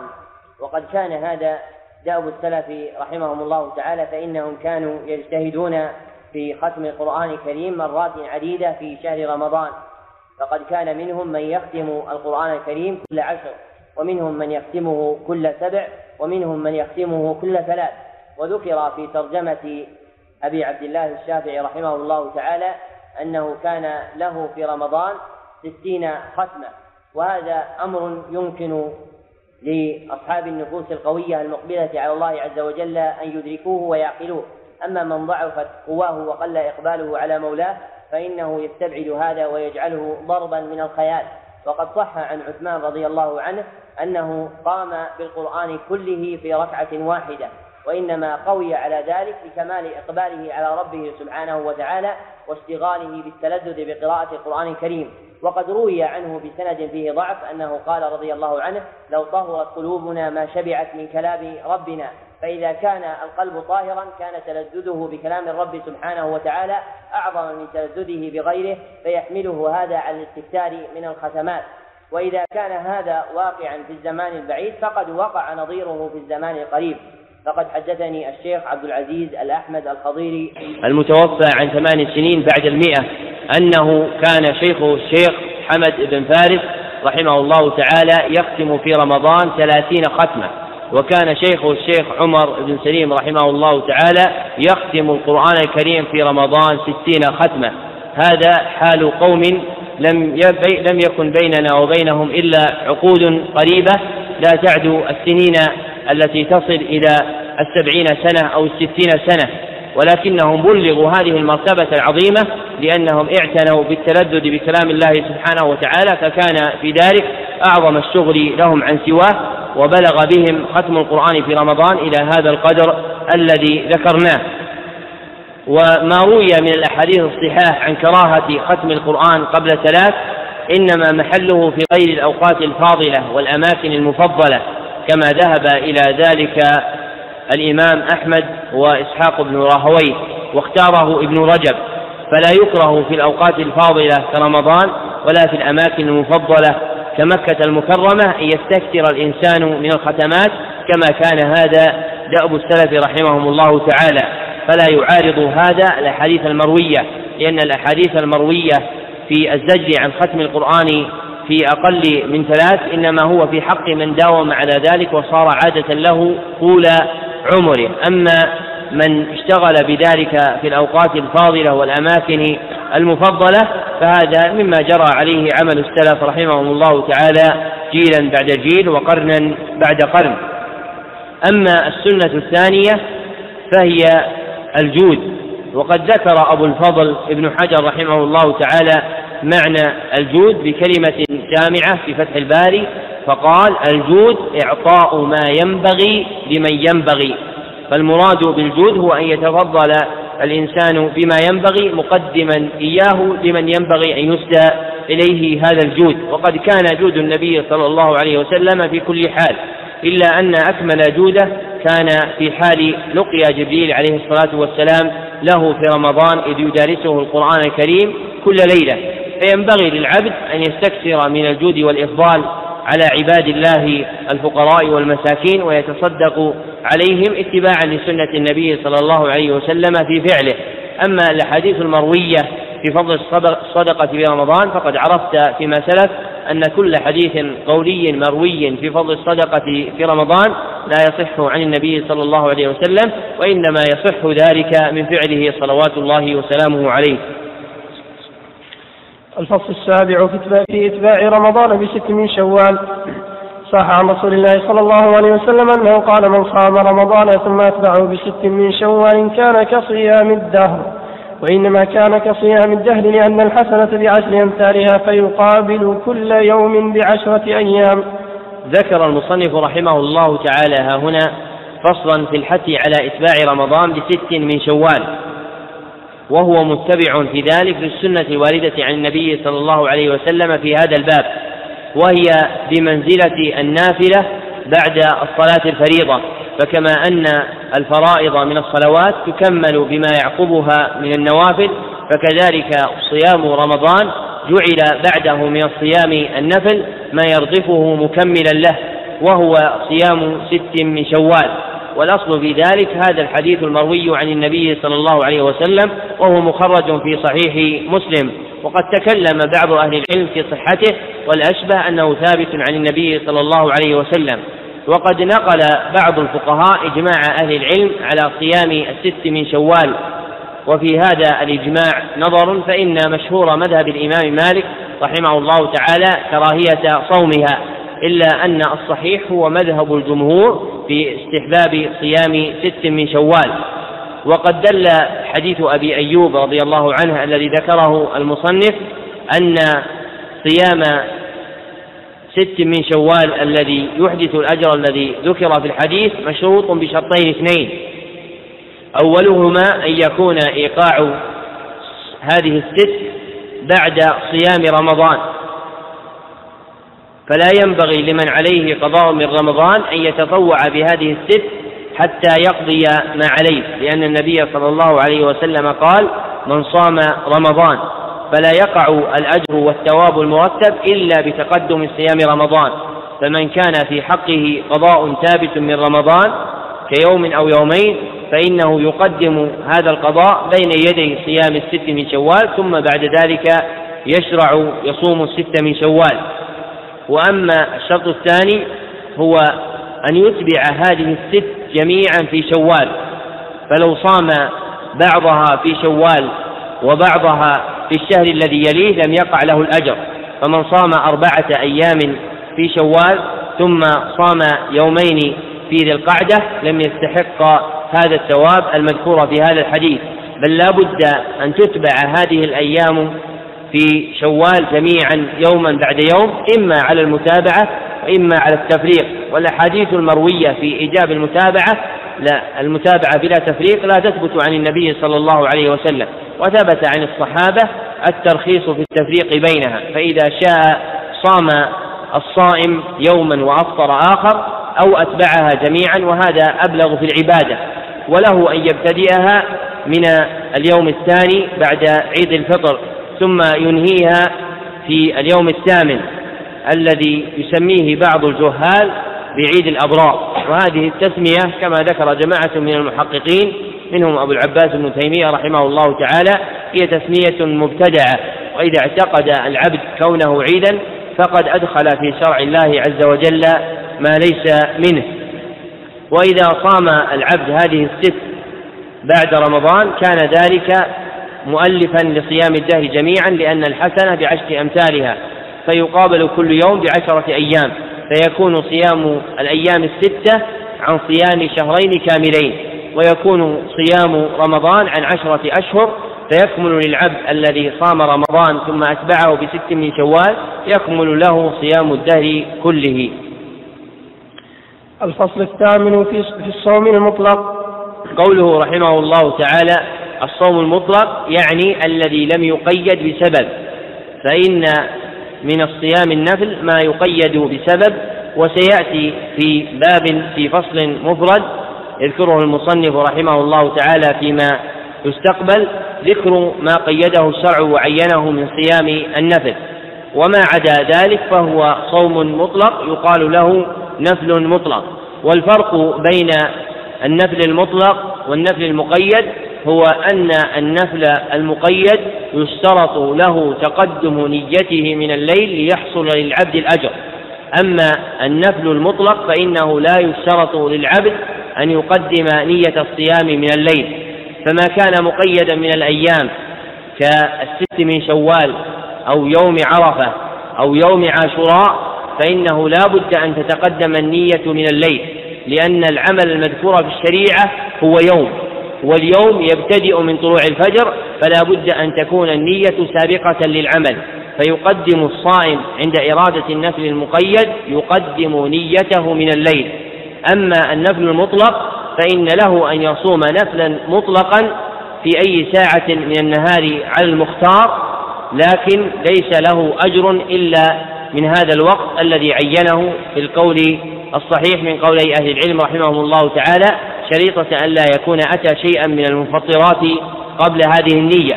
وقد كان هذا داب السلف رحمهم الله تعالى فإنهم كانوا يجتهدون في ختم القرآن الكريم مرات عديدة في شهر رمضان. فقد كان منهم من يختم القرآن الكريم كل عشر ومنهم من يختمه كل سبع ومنهم من يختمه كل ثلاث. وذكر في ترجمة أبي عبد الله الشافعي رحمه الله تعالى أنه كان له في رمضان ستين ختمة. وهذا أمر يمكن لأصحاب النفوس القوية المقبلة على الله عز وجل أن يدركوه ويعقلوه. أما من ضعفت قواه وقل إقباله على مولاه فإنه يستبعد هذا ويجعله ضربا من الخيال. وقد صح عن عثمان رضي الله عنه أنه قام بالقرآن كله في ركعة واحدة وإنما قوي على ذلك بكمال إقباله على ربه سبحانه وتعالى واشتغاله بالتلذذ بقراءة القرآن الكريم. وقد روي عنه بسند فيه ضعف أنه قال رضي الله عنه لو طهرت قلوبنا ما شبعت من كلام ربنا فإذا كان القلب طاهرا كان تلذذه بكلام الرب سبحانه وتعالى أعظم من تلذذه بغيره فيحمله هذا على الاستكثار من الختمات وإذا كان هذا واقعا في الزمان البعيد فقد وقع نظيره في الزمان القريب. فقد حدثني الشيخ عبد العزيز الأحمد الخضيري المتوفى عن ثمان سنين بعد المئة أنه كان شيخه الشيخ حمد بن فارس رحمه الله تعالى يختم في رمضان ثلاثين ختمة. وكان شيخه الشيخ عمر بن سليم رحمه الله تعالى يختم القرآن الكريم في رمضان ستين ختمة. هذا حال قوم لم لم يكن بيننا وبينهم إلا عقود قريبة لا تعدو السنين التي تصل إلى السبعين سنة أو الستين سنة. ولكنهم بلغوا هذه المرتبة العظيمة لأنهم اعتنوا بالتلذذ بكلام الله سبحانه وتعالى فكان في ذلك أعظم الشغل لهم عن سواه. وبلغ بهم ختم القرآن في رمضان إلى هذا القدر الذي ذكرناه. وما روي من الأحاديث الصحاح عن كراهة ختم القرآن قبل ثلاث إنما محله في غير الأوقات الفاضلة والأماكن المفضلة كما ذهب إلى ذلك الإمام أحمد وإسحاق بن راهويه واختاره ابن رجب. فلا يكره في الأوقات الفاضلة كرمضان ولا في الأماكن المفضلة كمكة المكرمة أن يستكثر الإنسان من الختمات كما كان هذا دأب السلف رحمهم الله تعالى. فلا يعارض هذا الأحاديث المروية لأن الأحاديث المروية في الزجر عن ختم القرآن في أقل من ثلاث إنما هو في حق من داوم على ذلك وصار عادة له طول عمره. أما من اشتغل بذلك في الأوقات الفاضلة والأماكن المفضلة فهذا مما جرى عليه عمل السلف رحمهم الله تعالى جيلا بعد جيل وقرنا بعد قرن. أما السنة الثانية فهي الجود وقد ذكر أبو الفضل ابن حجر رحمه الله تعالى معنى الجود بكلمة جامعة في فتح الباري فقال الجود إعطاء ما ينبغي لمن ينبغي فالمراد بالجود هو أن يتفضل الإنسان بما ينبغي مقدما إياه لمن ينبغي أن يسدى إليه هذا الجود. وقد كان جود النبي صلى الله عليه وسلم في كل حال إلا أن أكمل جوده كان في حال لقيا جبريل عليه الصلاة والسلام له في رمضان إذ يدارسه القرآن الكريم كل ليلة. فينبغي للعبد أن يستكثر من الجود والإفضال على عباد الله الفقراء والمساكين ويتصدق عليهم اتباعا لسنة النبي صلى الله عليه وسلم في فعله. أما الأحاديث المروية في فضل الصدقة في رمضان فقد عرفت فيما سلف أن كل حديث قولي مروي في فضل الصدقة في رمضان لا يصح عن النبي صلى الله عليه وسلم وإنما يصح ذلك من فعله صلوات الله وسلامه عليه. الفصل السابع في إتباع رمضان بست من شوال. صح عن رسول الله صلى الله عليه وسلم أنه قال من صام رمضان ثم أتبعه بست من شوال كان كصيام الدهر. وإنما كان كصيام الدهر لأن الحسنة بعشر أمثالها فيقابل كل يوم بعشرة أيام. ذكر المصنف رحمه الله تعالى ها هنا فصلا في الحث على إتباع رمضان بست من شوال. وهو متبع في ذلك للسنة الواردة عن النبي صلى الله عليه وسلم في هذا الباب وهي بمنزلة النافلة بعد الصلاة الفريضة فكما أن الفرائض من الصلوات تكمل بما يعقبها من النوافل فكذلك صيام رمضان جعل بعده من الصيام النفل ما يرضفه مكملا له وهو صيام ست من شوال. والأصل في ذلك هذا الحديث المروي عن النبي صلى الله عليه وسلم وهو مخرج في صحيح مسلم. وقد تكلم بعض أهل العلم في صحته والأشبه أنه ثابت عن النبي صلى الله عليه وسلم. وقد نقل بعض الفقهاء إجماع أهل العلم على صيام الست من شوال. وفي هذا الإجماع نظر فإن مشهور مذهب الإمام مالك رحمه الله تعالى كراهية صومها إلا أن الصحيح هو مذهب الجمهور في استحباب صيام ست من شوال. وقد دل حديث أبي أيوب رضي الله عنه الذي ذكره المصنف أن صيام ست من شوال الذي يحدث الأجر الذي ذكر في الحديث مشروط بشرطين اثنين. أولهما أن يكون إيقاع هذه الست بعد صيام رمضان. فلا ينبغي لمن عليه قضاء من رمضان أن يتطوع بهذه الست حتى يقضي ما عليه لأن النبي صلى الله عليه وسلم قال من صام رمضان فلا يقع الأجر والثواب المرتب إلا بتقدم صيام رمضان فمن كان في حقه قضاء ثابت من رمضان كيوم أو يومين فإنه يقدم هذا القضاء بين يدي صيام الست من شوال ثم بعد ذلك يشرع يصوم الست من شوال. وأما الشرط الثاني هو أن يتبع هذه الست جميعا في شوال فلو صام بعضها في شوال وبعضها في الشهر الذي يليه لم يقع له الأجر فمن صام أربعة أيام في شوال ثم صام يومين في ذي القعدة لم يستحق هذا الثواب المذكور في هذا الحديث بل لا بد أن تتبع هذه الأيام في شوال جميعا يوما بعد يوم إما على المتابعة وإما على التفريق. والأحاديث المروية في إيجاب المتابعة لا المتابعة بلا تفريق لا تثبت عن النبي صلى الله عليه وسلم. وثبت عن الصحابة الترخيص في التفريق بينها. فإذا شاء صام الصائم يوما وأفطر آخر أو أتبعها جميعا وهذا أبلغ في العبادة. وله أن يبتدئها من اليوم الثاني بعد عيد الفطر. ثم ينهيها في اليوم الثامن الذي يسميه بعض الجهال بعيد الأبرار. وهذه التسمية كما ذكر جماعة من المحققين منهم أبو العباس بن تيمية رحمه الله تعالى هي تسمية مبتدعة. وإذا اعتقد العبد كونه عيدا فقد أدخل في شرع الله عز وجل ما ليس منه. وإذا صام العبد هذه الست بعد رمضان كان ذلك مؤلفا لصيام الدهر جميعا لأن الحسنة بعشر أمثالها. فيقابل كل يوم بعشرة أيام. فيكون صيام الأيام الستة عن صيام شهرين كاملين. ويكون صيام رمضان عن عشرة أشهر. فيكمل للعبد الذي صام رمضان ثم أتبعه بست من شوال يكمل له صيام الدهر كله. الفصل الثامن في الصوم المطلق. قوله رحمه الله تعالى الصوم المطلق يعني الذي لم يقيد بسبب فإن من الصيام النفل ما يقيد بسبب وسيأتي في باب في فصل مفرد يذكره المصنف رحمه الله تعالى فيما يستقبل ذكر ما قيده الشرع وعينه من صيام النفل. وما عدا ذلك فهو صوم مطلق يقال له نفل مطلق. والفرق بين النفل المطلق والنفل المقيد هو أن النفل المقيد يشترط له تقدم نيته من الليل ليحصل للعبد الأجر. أما النفل المطلق فإنه لا يشترط للعبد أن يقدم نية الصيام من الليل. فما كان مقيدا من الأيام كالست من شوال أو يوم عرفة أو يوم عاشوراء فإنه لا بد أن تتقدم النية من الليل لأن العمل المذكور في الشريعة هو يوم. واليوم يبتدئ من طلوع الفجر فلا بد أن تكون النية سابقة للعمل. فيقدم الصائم عند إرادة النفل المقيد يقدم نيته من الليل. أما النفل المطلق فإن له أن يصوم نفلا مطلقا في أي ساعة من النهار على المختار لكن ليس له أجر إلا من هذا الوقت الذي عينه في القول الصحيح من قولي أهل العلم رحمهم الله تعالى. شريطة أن لا يكون أتى شيئا من المفطرات قبل هذه النية.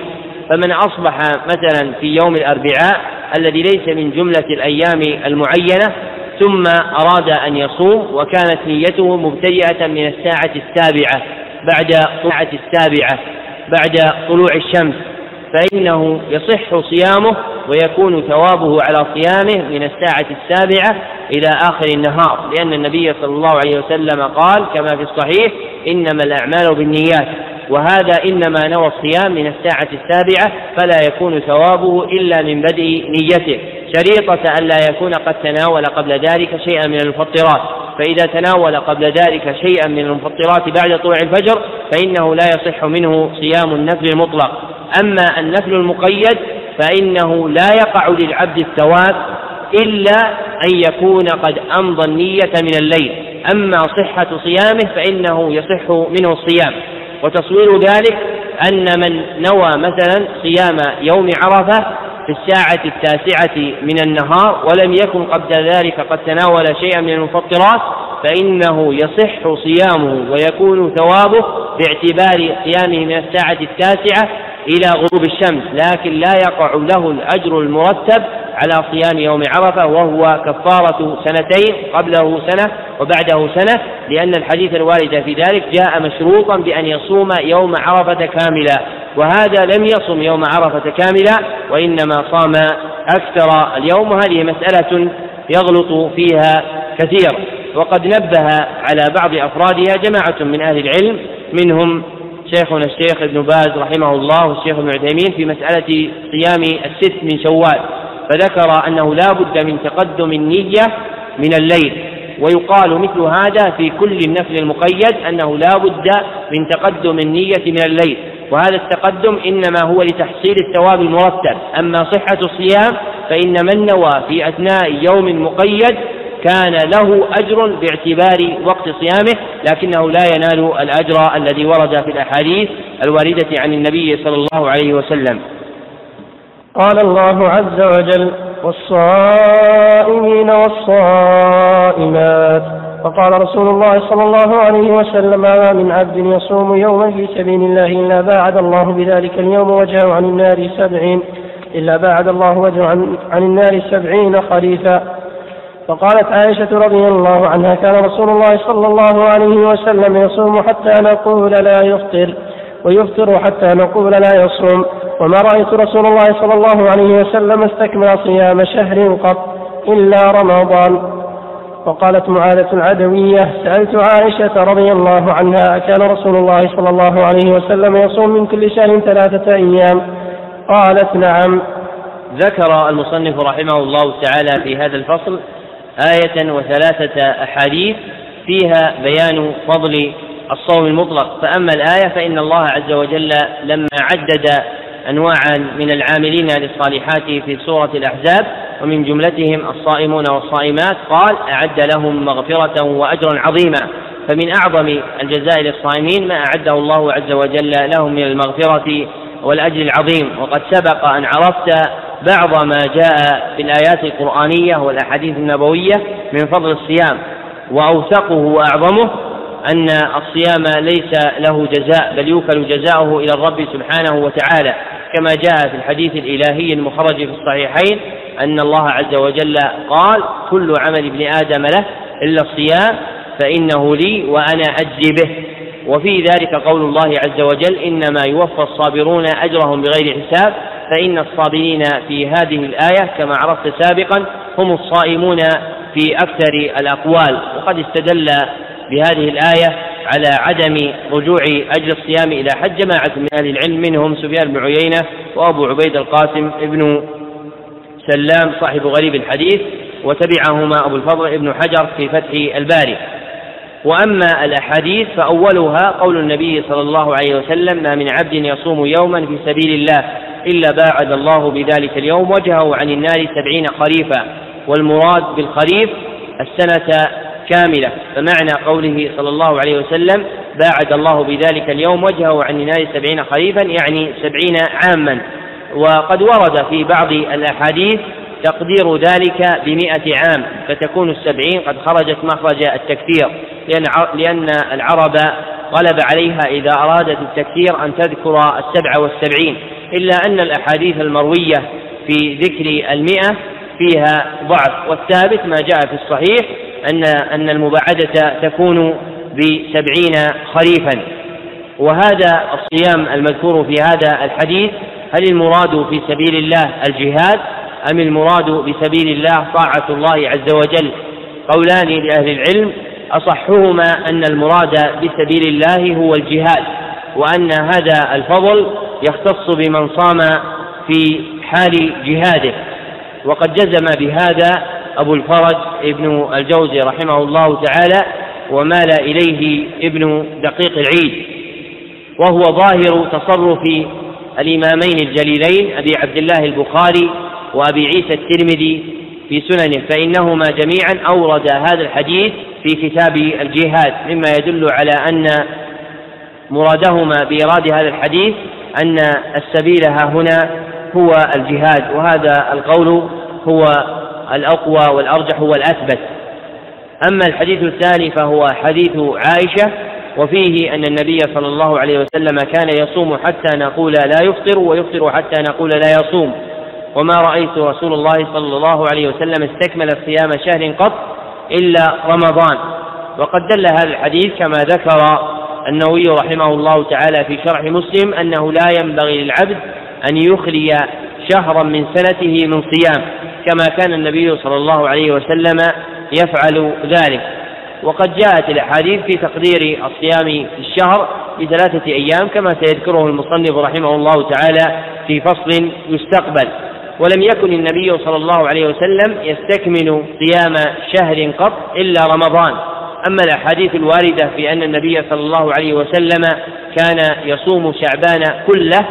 فمن أصبح مثلا في يوم الأربعاء الذي ليس من جملة الأيام المعينة ثم أراد أن يصوم وكانت نيته مبتدئة من الساعة السابعة بعد الساعة السابعة بعد طلوع الشمس فإنه يصح صيامه ويكون ثوابه على صيامه من الساعة السابعة إلى آخر النهار. لأن النبي صلى الله عليه وسلم قال كما في الصحيح إنما الأعمال بالنيات وهذا إنما نوى الصيام من الساعة السابعة فلا يكون ثوابه إلا من بدء نيته. شريطة أن لا يكون قد تناول قبل ذلك شيئا من المفطرات. فإذا تناول قبل ذلك شيئا من المفطرات بعد طلوع الفجر فإنه لا يصح منه صيام النفل المطلق. أما النفل المقيد فإنه لا يقع للعبد الثواب إلا أن يكون قد أمضى النية من الليل. أما صحة صيامه فإنه يصح منه الصيام. وتصوير ذلك أن من نوى مثلا صيام يوم عرفة في الساعة التاسعة من النهار ولم يكن قبل ذلك قد تناول شيئا من المفطرات فإنه يصح صيامه ويكون ثوابه باعتبار صيامه من الساعة التاسعة إلى غروب الشمس لكن لا يقع له الأجر المرتب على صيام يوم عرفة وهو كفارة سنتين قبله سنة وبعده سنة لأن الحديث الوارد في ذلك جاء مشروطا بأن يصوم يوم عرفة كاملا وهذا لم يصم يوم عرفة كاملا وإنما صام أكثر اليوم. وهذه مسألة يغلط فيها كثير. وقد نبه على بعض أفرادها جماعة من أهل العلم منهم شيخنا الشيخ ابن باز رحمه الله والشيخ ابن عثيمين في مسألة صيام الست من شوال فذكر أنه لا بد من تقدم النية من الليل ويقال مثل هذا في كل النفل المقيد أنه لا بد من تقدم النية من الليل وهذا التقدم إنما هو لتحصيل الثواب المرتب أما صحة الصيام فإن من نوى في أثناء يوم مقيد كان له أجر باعتبار وقت صيامه لكنه لا ينال الأجر الذي ورد في الأحاديث الواردة عن النبي صلى الله عليه وسلم. قال الله عز وجل والصائمين والصائمات. وقال رسول الله صلى الله عليه وسلم ما من عبد يصوم يوما في سبيل الله إلا باعد الله بذلك اليوم وجهه عن النار سبعين إلا باعد الله وجهه عن, عن النار سبعين خريفا. فقالت عائشة رضي الله عنها كان رسول الله صلى الله عليه وسلم يصوم حتى نقول لا يفطر ويفطر حتى نقول لا يصوم. وما رأيت رسول الله صلى الله عليه وسلم استكمل صيام شهر قط إلا رمضان. وقالت معاذة العدوية سألت عائشة رضي الله عنها كان رسول الله صلى الله عليه وسلم يصوم من كل شهر ثلاثة أيام؟ قالت نعم. ذكر المصنف رحمه الله تعالى في هذا الفصل آية وثلاثة أحاديث فيها بيان فضل الصوم المطلق. فأما الآية فإن الله عز وجل لما عدد أنواعا من العاملين للصالحات في سورة الأحزاب ومن جملتهم الصائمون والصائمات قال أعد لهم مغفرة وأجرا عظيما. فمن أعظم الجزاء للصائمين ما أعده الله عز وجل لهم من المغفرة والأجر العظيم. وقد سبق أن عرفت بعض ما جاء في الآيات القرآنية والأحاديث النبوية من فضل الصيام وأوثقه وأعظمه أن الصيام ليس له جزاء بل يوكل جزاؤه إلى الرب سبحانه وتعالى. كما جاء في الحديث الإلهي المخرج في الصحيحين أن الله عز وجل قال كل عمل ابن آدم له إلا الصيام فإنه لي وأنا أجزي به. وفي ذلك قول الله عز وجل إنما يوفى الصابرون أجرهم بغير حساب فإن الصابرين في هذه الآية كما عرفت سابقا هم الصائمون في أكثر الأقوال. وقد استدل بهذه الآية على عدم رجوع أجر الصيام إلى حج جماعة من أهل العلم منهم سفيان بن عيينة وأبو عبيد القاسم ابن سلام صاحب غريب الحديث وتبعهما أبو الفضل ابن حجر في فتح الباري. وأما الأحاديث فأولها قول النبي صلى الله عليه وسلم ما من عبد يصوم يوما في سبيل الله. إلا باعد الله بذلك اليوم وجهه عن النار سبعين خريفا والمراد بالخريف السنة كاملة. فمعنى قوله صلى الله عليه وسلم باعد الله بذلك اليوم وجهه عن النار سبعين خريفا يعني سبعين عاما. وقد ورد في بعض الأحاديث تقدير ذلك بمئة عام فتكون السبعين قد خرجت مخرج التكثير لأن لأن العرب غلب عليها إذا أرادت التكثير أن تذكر السبع والسبعين. إلا أن الأحاديث المروية في ذكر المئة فيها ضعف والثابت ما جاء في الصحيح أن أن المباعدة تكون بسبعين خريفا. وهذا الصيام المذكور في هذا الحديث هل المراد في سبيل الله الجهاد؟ أم المراد بسبيل الله طاعة الله عز وجل قولان لأهل العلم؟ أصحهما أن المراد بسبيل الله هو الجهاد وأن هذا الفضل يختص بمن صام في حال جهاده. وقد جزم بهذا أبو الفرج ابن الجوزي رحمه الله تعالى ومال إليه ابن دقيق العيد. وهو ظاهر تصرف الإمامين الجليلين أبي عبد الله البخاري وأبي عيسى الترمذي في سننه فإنهما جميعا أورد هذا الحديث في كتاب الجهاد مما يدل على أن مرادهما بإيراد هذا الحديث أن السبيل ها هنا هو الجهاد وهذا القول هو الأقوى والأرجح هو الأثبت أما الحديث الثاني فهو حديث عائشة وفيه أن النبي صلى الله عليه وسلم كان يصوم حتى نقول لا يفطر ويفطر حتى نقول لا يصوم. وما رأيت رسول الله صلى الله عليه وسلم استكمل صيام شهر قط إلا رمضان. وقد دل هذا الحديث كما ذكر النووي رحمه الله تعالى في شرح مسلم أنه لا ينبغي للعبد أن يخلي شهرا من سنته من صيام كما كان النبي صلى الله عليه وسلم يفعل ذلك. وقد جاءت الأحاديث في تقدير الصيام في الشهر بثلاثة أيام كما سيذكره المصنف رحمه الله تعالى في فصل يستقبل. ولم يكن النبي صلى الله عليه وسلم يستكمل صيام شهر قط إلا رمضان. أما الأحاديث الواردة في أن النبي صلى الله عليه وسلم كان يصوم شعبان كله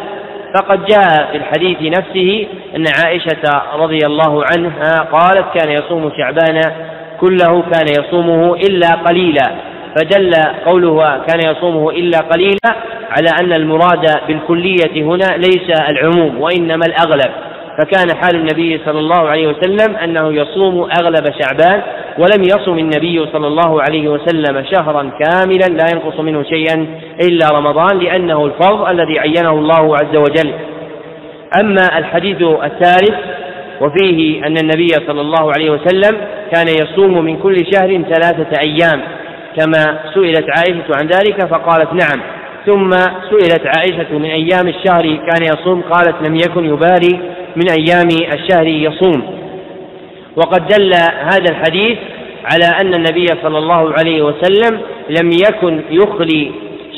فقد جاء في الحديث نفسه أن عائشة رضي الله عنها قالت كان يصوم شعبان كله كان يصومه إلا قليلا. فدل قوله كان يصومه إلا قليلا على أن المراد بالكلية هنا ليس العموم وإنما الأغلب. فكان حال النبي صلى الله عليه وسلم أنه يصوم أغلب شعبان ولم يصم النبي صلى الله عليه وسلم شهرا كاملا لا ينقص منه شيئا إلا رمضان لأنه الفرض الذي عينه الله عز وجل. أما الحديث الثالث وفيه أن النبي صلى الله عليه وسلم كان يصوم من كل شهر ثلاثة أيام كما سئلت عائشة عن ذلك فقالت نعم. ثم سئلت عائشة من أيام الشهر كان يصوم قالت لم يكن يبالي من أيام الشهر يصوم. وقد دل هذا الحديث على أن النبي صلى الله عليه وسلم لم يكن يخلي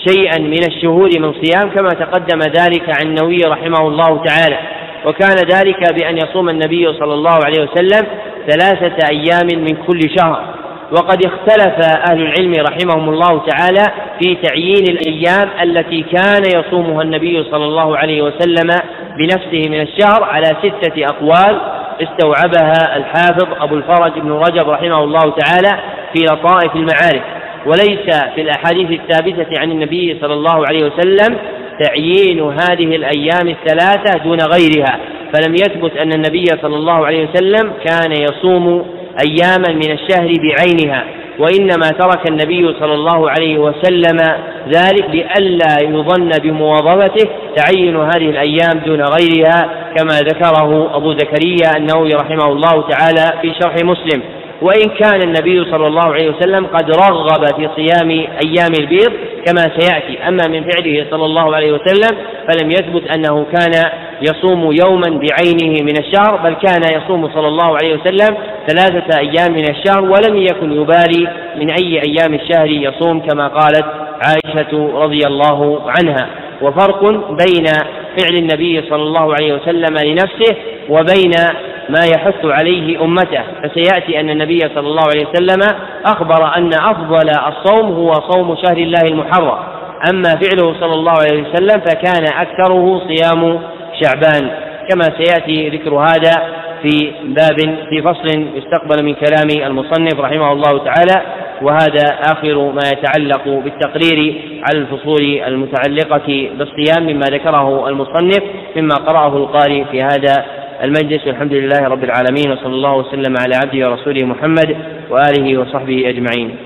شيئا من الشهور من صيام كما تقدم ذلك عن النووي رحمه الله تعالى. وكان ذلك بأن يصوم النبي صلى الله عليه وسلم ثلاثة أيام من كل شهر. وقد اختلف أهل العلم رحمهم الله تعالى في تعيين الأيام التي كان يصومها النبي صلى الله عليه وسلم بنفسه من الشهر على ستة أقوال. استوعبها الحافظ أبو الفرج بن رجب رحمه الله تعالى في لطائف المعارف وليس في الأحاديث الثابتة عن النبي صلى الله عليه وسلم تعيين هذه الأيام الثلاثة دون غيرها فلم يثبت أن النبي صلى الله عليه وسلم كان يصوم أياما من الشهر بعينها وإنما ترك النبي صلى الله عليه وسلم ذلك لئلا يظن بمواظبته تعين هذه الأيام دون غيرها كما ذكره أبو زكريا النووي رحمه الله تعالى في شرح مسلم. وإن كان النبي صلى الله عليه وسلم قد رغب في صيام أيام البيض كما سيأتي. أما من فعله صلى الله عليه وسلم فلم يثبت أنه كان يصوم يوما بعينه من الشهر بل كان يصوم صلى الله عليه وسلم ثلاثة أيام من الشهر ولم يكن يبالي من أي أيام الشهر يصوم كما قالت عائشة رضي الله عنها. وفرق بين فعل النبي صلى الله عليه وسلم لنفسه وبين ما يحث عليه أمته. فسيأتي أن النبي صلى الله عليه وسلم أخبر أن أفضل الصوم هو صوم شهر الله المحرم. أما فعله صلى الله عليه وسلم فكان أكثره صيام شعبان. كما سيأتي ذكر هذا في باب في فصل يستقبل من كلام المصنف رحمه الله تعالى وهذا آخر ما يتعلق بالتقرير على الفصول المتعلقة بالصيام مما ذكره المصنف مما قرأه القارئ في هذا المجلس. والحمد لله رب العالمين وصلى الله وسلم على عبده ورسوله محمد وآله وصحبه أجمعين.